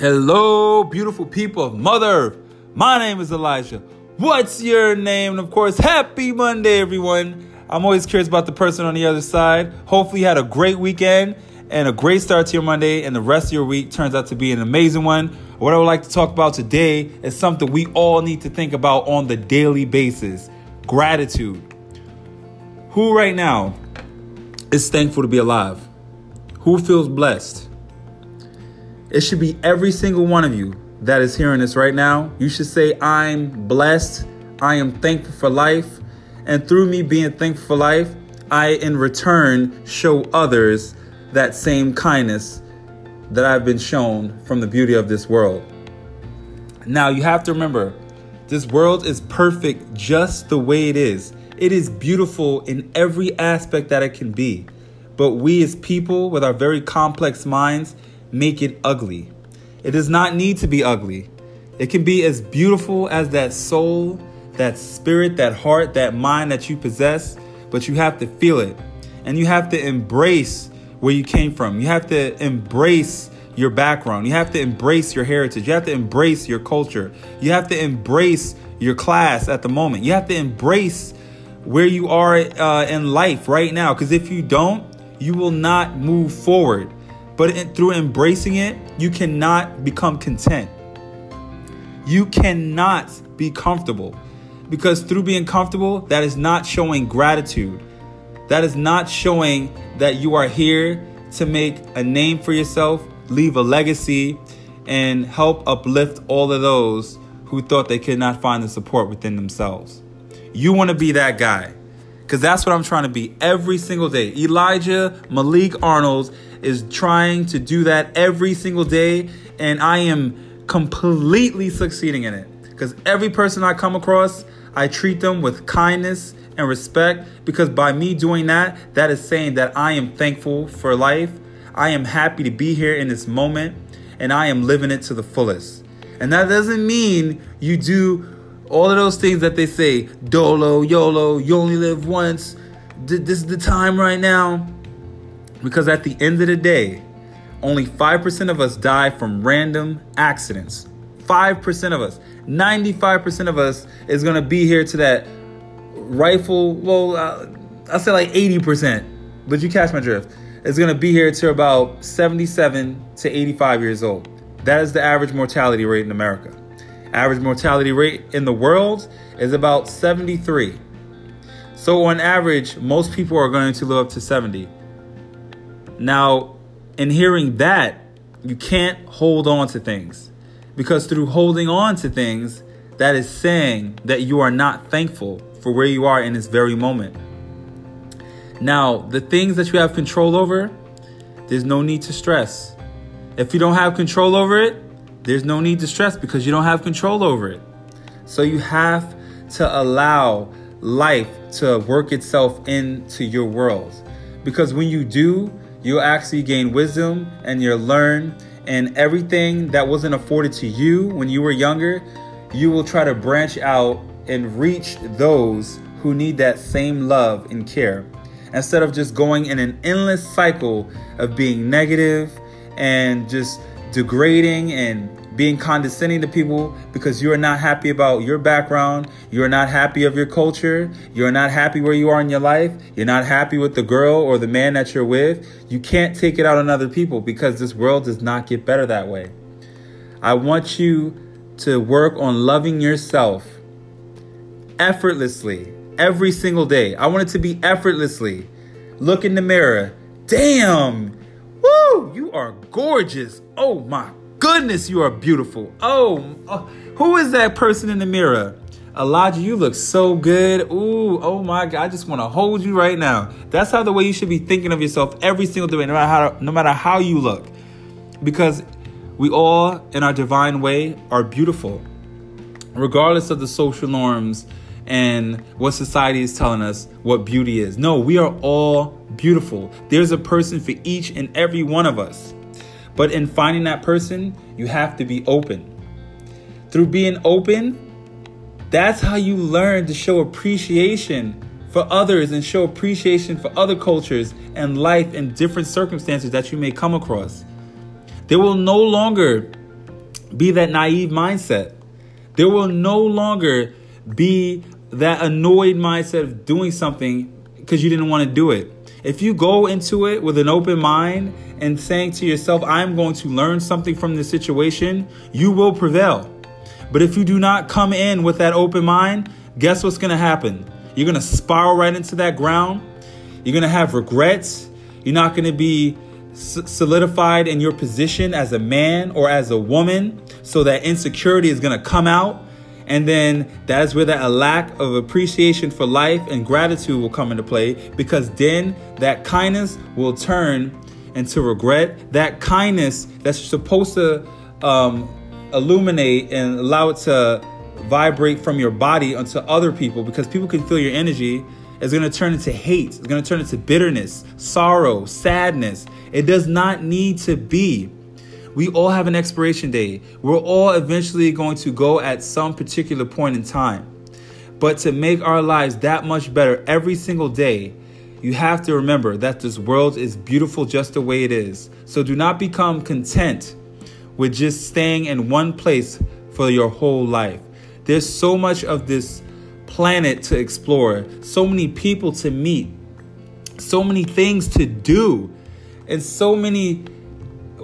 Hello, beautiful people of Mother Earth. My name is Elijah. What's your name? And of course, happy Monday, everyone. I'm always curious about the person on the other side. Hopefully, you had a great weekend and a great start to your Monday, and the rest of your week turns out to be an amazing one. What I would like to talk about today is something we all need to think about on the daily basis gratitude. Who right now is thankful to be alive? Who feels blessed? It should be every single one of you that is hearing this right now. You should say, I'm blessed. I am thankful for life. And through me being thankful for life, I in return show others that same kindness that I've been shown from the beauty of this world. Now, you have to remember, this world is perfect just the way it is. It is beautiful in every aspect that it can be. But we, as people with our very complex minds, make it ugly. It does not need to be ugly. It can be as beautiful as that soul, that spirit, that heart, that mind that you possess, but you have to feel it. And you have to embrace where you came from. You have to embrace your background. You have to embrace your heritage. You have to embrace your culture. You have to embrace your class at the moment. You have to embrace where you are uh, in life right now. Because if you don't, you will not move forward. But in, through embracing it, you cannot become content. You cannot be comfortable because through being comfortable, that is not showing gratitude. That is not showing that you are here to make a name for yourself, leave a legacy, and help uplift all of those who thought they could not find the support within themselves. You want to be that guy because that's what I'm trying to be every single day. Elijah Malik Arnold is trying to do that every single day, and I am completely succeeding in it. Because every person I come across, I treat them with kindness and respect. Because by me doing that, that is saying that I am thankful for life. I am happy to be here in this moment, and I am living it to the fullest. And that doesn't mean you do all of those things that they say dolo, YOLO, you only live once. This is the time right now. Because at the end of the day, only 5% of us die from random accidents. 5% of us. 95% of us is going to be here to that rifle. Well, uh, I'll say like 80%, but you catch my drift. It's going to be here to about 77 to 85 years old. That is the average mortality rate in America. Average mortality rate in the world is about 73. So, on average, most people are going to live up to 70. Now, in hearing that, you can't hold on to things because through holding on to things, that is saying that you are not thankful for where you are in this very moment. Now, the things that you have control over, there's no need to stress. If you don't have control over it, there's no need to stress because you don't have control over it. So you have to allow life to work itself into your world. Because when you do, you'll actually gain wisdom and you'll learn and everything that wasn't afforded to you when you were younger you will try to branch out and reach those who need that same love and care instead of just going in an endless cycle of being negative and just degrading and being condescending to people because you are not happy about your background, you're not happy of your culture, you're not happy where you are in your life, you're not happy with the girl or the man that you're with, you can't take it out on other people because this world does not get better that way. I want you to work on loving yourself effortlessly every single day. I want it to be effortlessly. Look in the mirror. Damn. Woo, you are gorgeous. Oh my goodness, you are beautiful. Oh, oh, who is that person in the mirror? Elijah, you look so good. Ooh, oh my God, I just want to hold you right now. That's how the way you should be thinking of yourself every single day, no matter how, no matter how you look, because we all, in our divine way, are beautiful, regardless of the social norms and what society is telling us what beauty is. No, we are all beautiful. There's a person for each and every one of us. But in finding that person, you have to be open. Through being open, that's how you learn to show appreciation for others and show appreciation for other cultures and life in different circumstances that you may come across. There will no longer be that naive mindset. There will no longer be that annoyed mindset of doing something because you didn't want to do it. If you go into it with an open mind and saying to yourself, I'm going to learn something from this situation, you will prevail. But if you do not come in with that open mind, guess what's going to happen? You're going to spiral right into that ground. You're going to have regrets. You're not going to be solidified in your position as a man or as a woman. So that insecurity is going to come out. And then that is where that a lack of appreciation for life and gratitude will come into play because then that kindness will turn into regret. That kindness that's supposed to um, illuminate and allow it to vibrate from your body onto other people because people can feel your energy is going to turn into hate. It's going to turn into bitterness, sorrow, sadness. It does not need to be. We all have an expiration date. We're all eventually going to go at some particular point in time. But to make our lives that much better every single day, you have to remember that this world is beautiful just the way it is. So do not become content with just staying in one place for your whole life. There's so much of this planet to explore, so many people to meet, so many things to do, and so many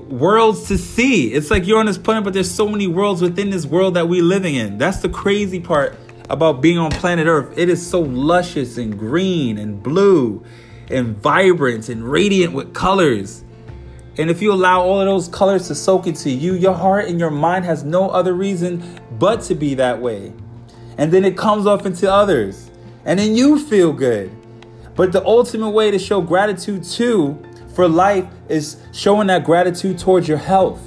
worlds to see. It's like you're on this planet, but there's so many worlds within this world that we're living in. That's the crazy part about being on planet Earth. It is so luscious and green and blue and vibrant and radiant with colors. And if you allow all of those colors to soak into you, your heart and your mind has no other reason but to be that way. And then it comes off into others. And then you feel good. But the ultimate way to show gratitude too for life is showing that gratitude towards your health.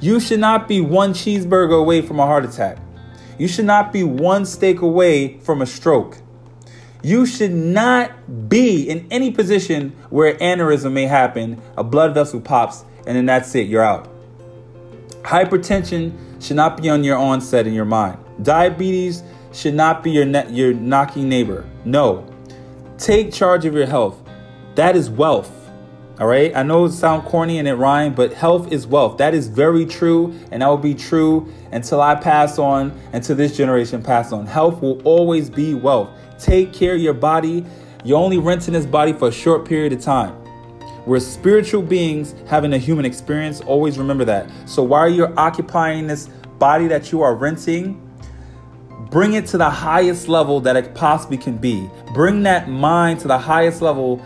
You should not be one cheeseburger away from a heart attack. You should not be one steak away from a stroke. You should not be in any position where aneurysm may happen, a blood vessel pops, and then that's it, you're out. Hypertension should not be on your onset in your mind. Diabetes should not be your ne- your knocking neighbor. No. Take charge of your health. That is wealth. All right. I know it sounds corny and it rhymes, but health is wealth. That is very true, and that will be true until I pass on, and until this generation pass on. Health will always be wealth. Take care of your body. You're only renting this body for a short period of time. We're spiritual beings having a human experience. Always remember that. So while you're occupying this body that you are renting, bring it to the highest level that it possibly can be. Bring that mind to the highest level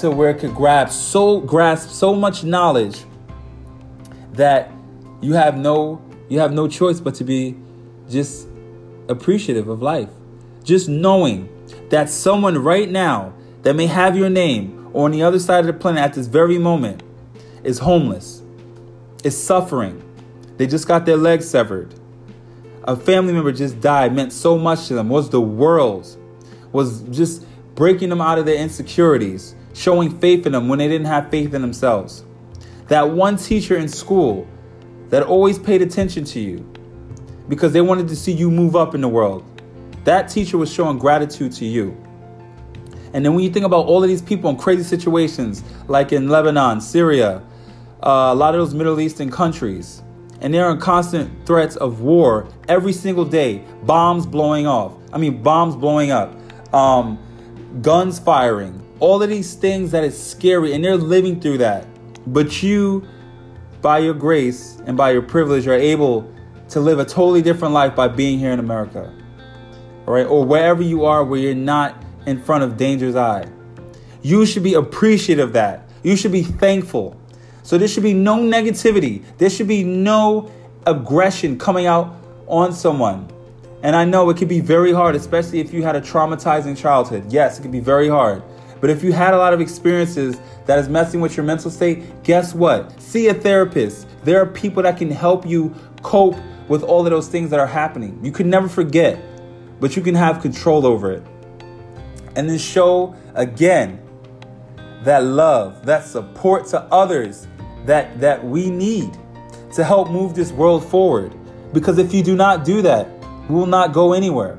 to where it could grab so grasp so much knowledge that you have no you have no choice but to be just appreciative of life. Just knowing that someone right now that may have your name or on the other side of the planet at this very moment is homeless, is suffering. They just got their legs severed. A family member just died meant so much to them, was the world, was just breaking them out of their insecurities, showing faith in them when they didn't have faith in themselves. That one teacher in school that always paid attention to you because they wanted to see you move up in the world. That teacher was showing gratitude to you. And then when you think about all of these people in crazy situations, like in Lebanon, Syria, uh, a lot of those Middle Eastern countries, and they're in constant threats of war every single day, bombs blowing off. I mean, bombs blowing up, um, guns firing, all of these things that is scary, and they're living through that. But you, by your grace and by your privilege, are able to live a totally different life by being here in America. All right, or wherever you are where you're not in front of danger's eye. You should be appreciative of that. You should be thankful. So there should be no negativity. There should be no aggression coming out on someone. And I know it can be very hard, especially if you had a traumatizing childhood. Yes, it can be very hard. But if you had a lot of experiences that is messing with your mental state, guess what? See a therapist. There are people that can help you cope with all of those things that are happening. You can never forget, but you can have control over it. And then show again that love, that support to others that, that we need to help move this world forward. Because if you do not do that, we will not go anywhere.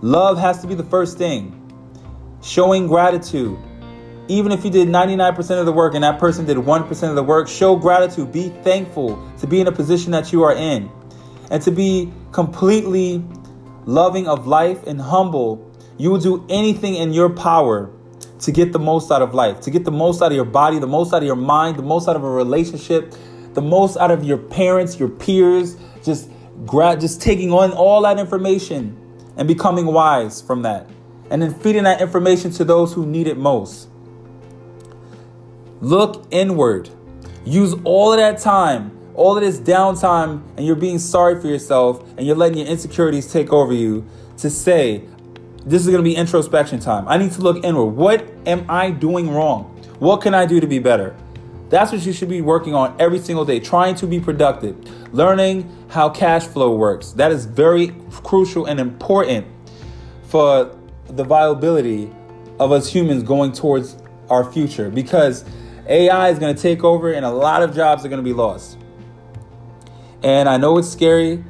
Love has to be the first thing. Showing gratitude, even if you did 99% of the work and that person did 1% of the work, show gratitude. Be thankful to be in a position that you are in and to be completely loving of life and humble. You will do anything in your power to get the most out of life, to get the most out of your body, the most out of your mind, the most out of a relationship, the most out of your parents, your peers, just grad just taking on all that information and becoming wise from that. And then feeding that information to those who need it most. Look inward. Use all of that time, all of this downtime, and you're being sorry for yourself and you're letting your insecurities take over you to say, This is to be introspection time. I need to look inward. What am I doing wrong? What can I do to be better? That's what you should be working on every single day, trying to be productive, learning how cash flow works. That is very crucial and important for the viability of us humans going towards our future because AI is going to take over and a lot of jobs are going to be lost. And I know it's scary.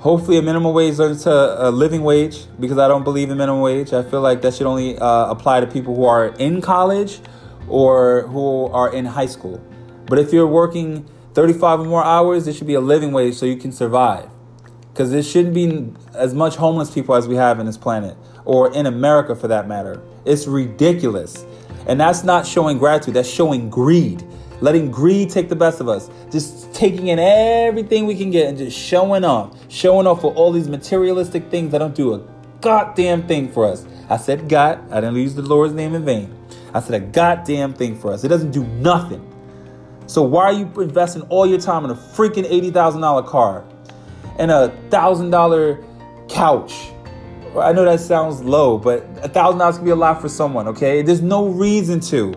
Hopefully, a minimum wage turns to a living wage because I don't believe in minimum wage. I feel like that should only uh, apply to people who are in college or who are in high school. But if you're working 35 or more hours, it should be a living wage so you can survive. Because there shouldn't be as much homeless people as we have in this planet, or in America for that matter. It's ridiculous. And that's not showing gratitude, that's showing greed. Letting greed take the best of us. Just taking in everything we can get and just showing off. Showing off for all these materialistic things that don't do a goddamn thing for us. I said God, I didn't use the Lord's name in vain. I said a goddamn thing for us. It doesn't do nothing. So why are you investing all your time in a freaking $80,000 car and a $1,000 couch? I know that sounds low, but a $1,000 can be a lot for someone, okay? There's no reason to.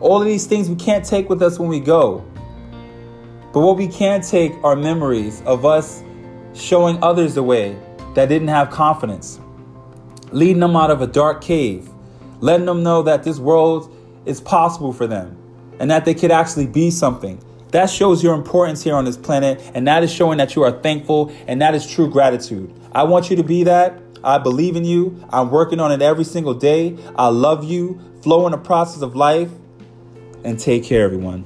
All of these things we can't take with us when we go. But what we can take are memories of us showing others the way that didn't have confidence, leading them out of a dark cave, letting them know that this world is possible for them and that they could actually be something. That shows your importance here on this planet, and that is showing that you are thankful, and that is true gratitude. I want you to be that. I believe in you. I'm working on it every single day. I love you. Flow in the process of life, and take care, everyone.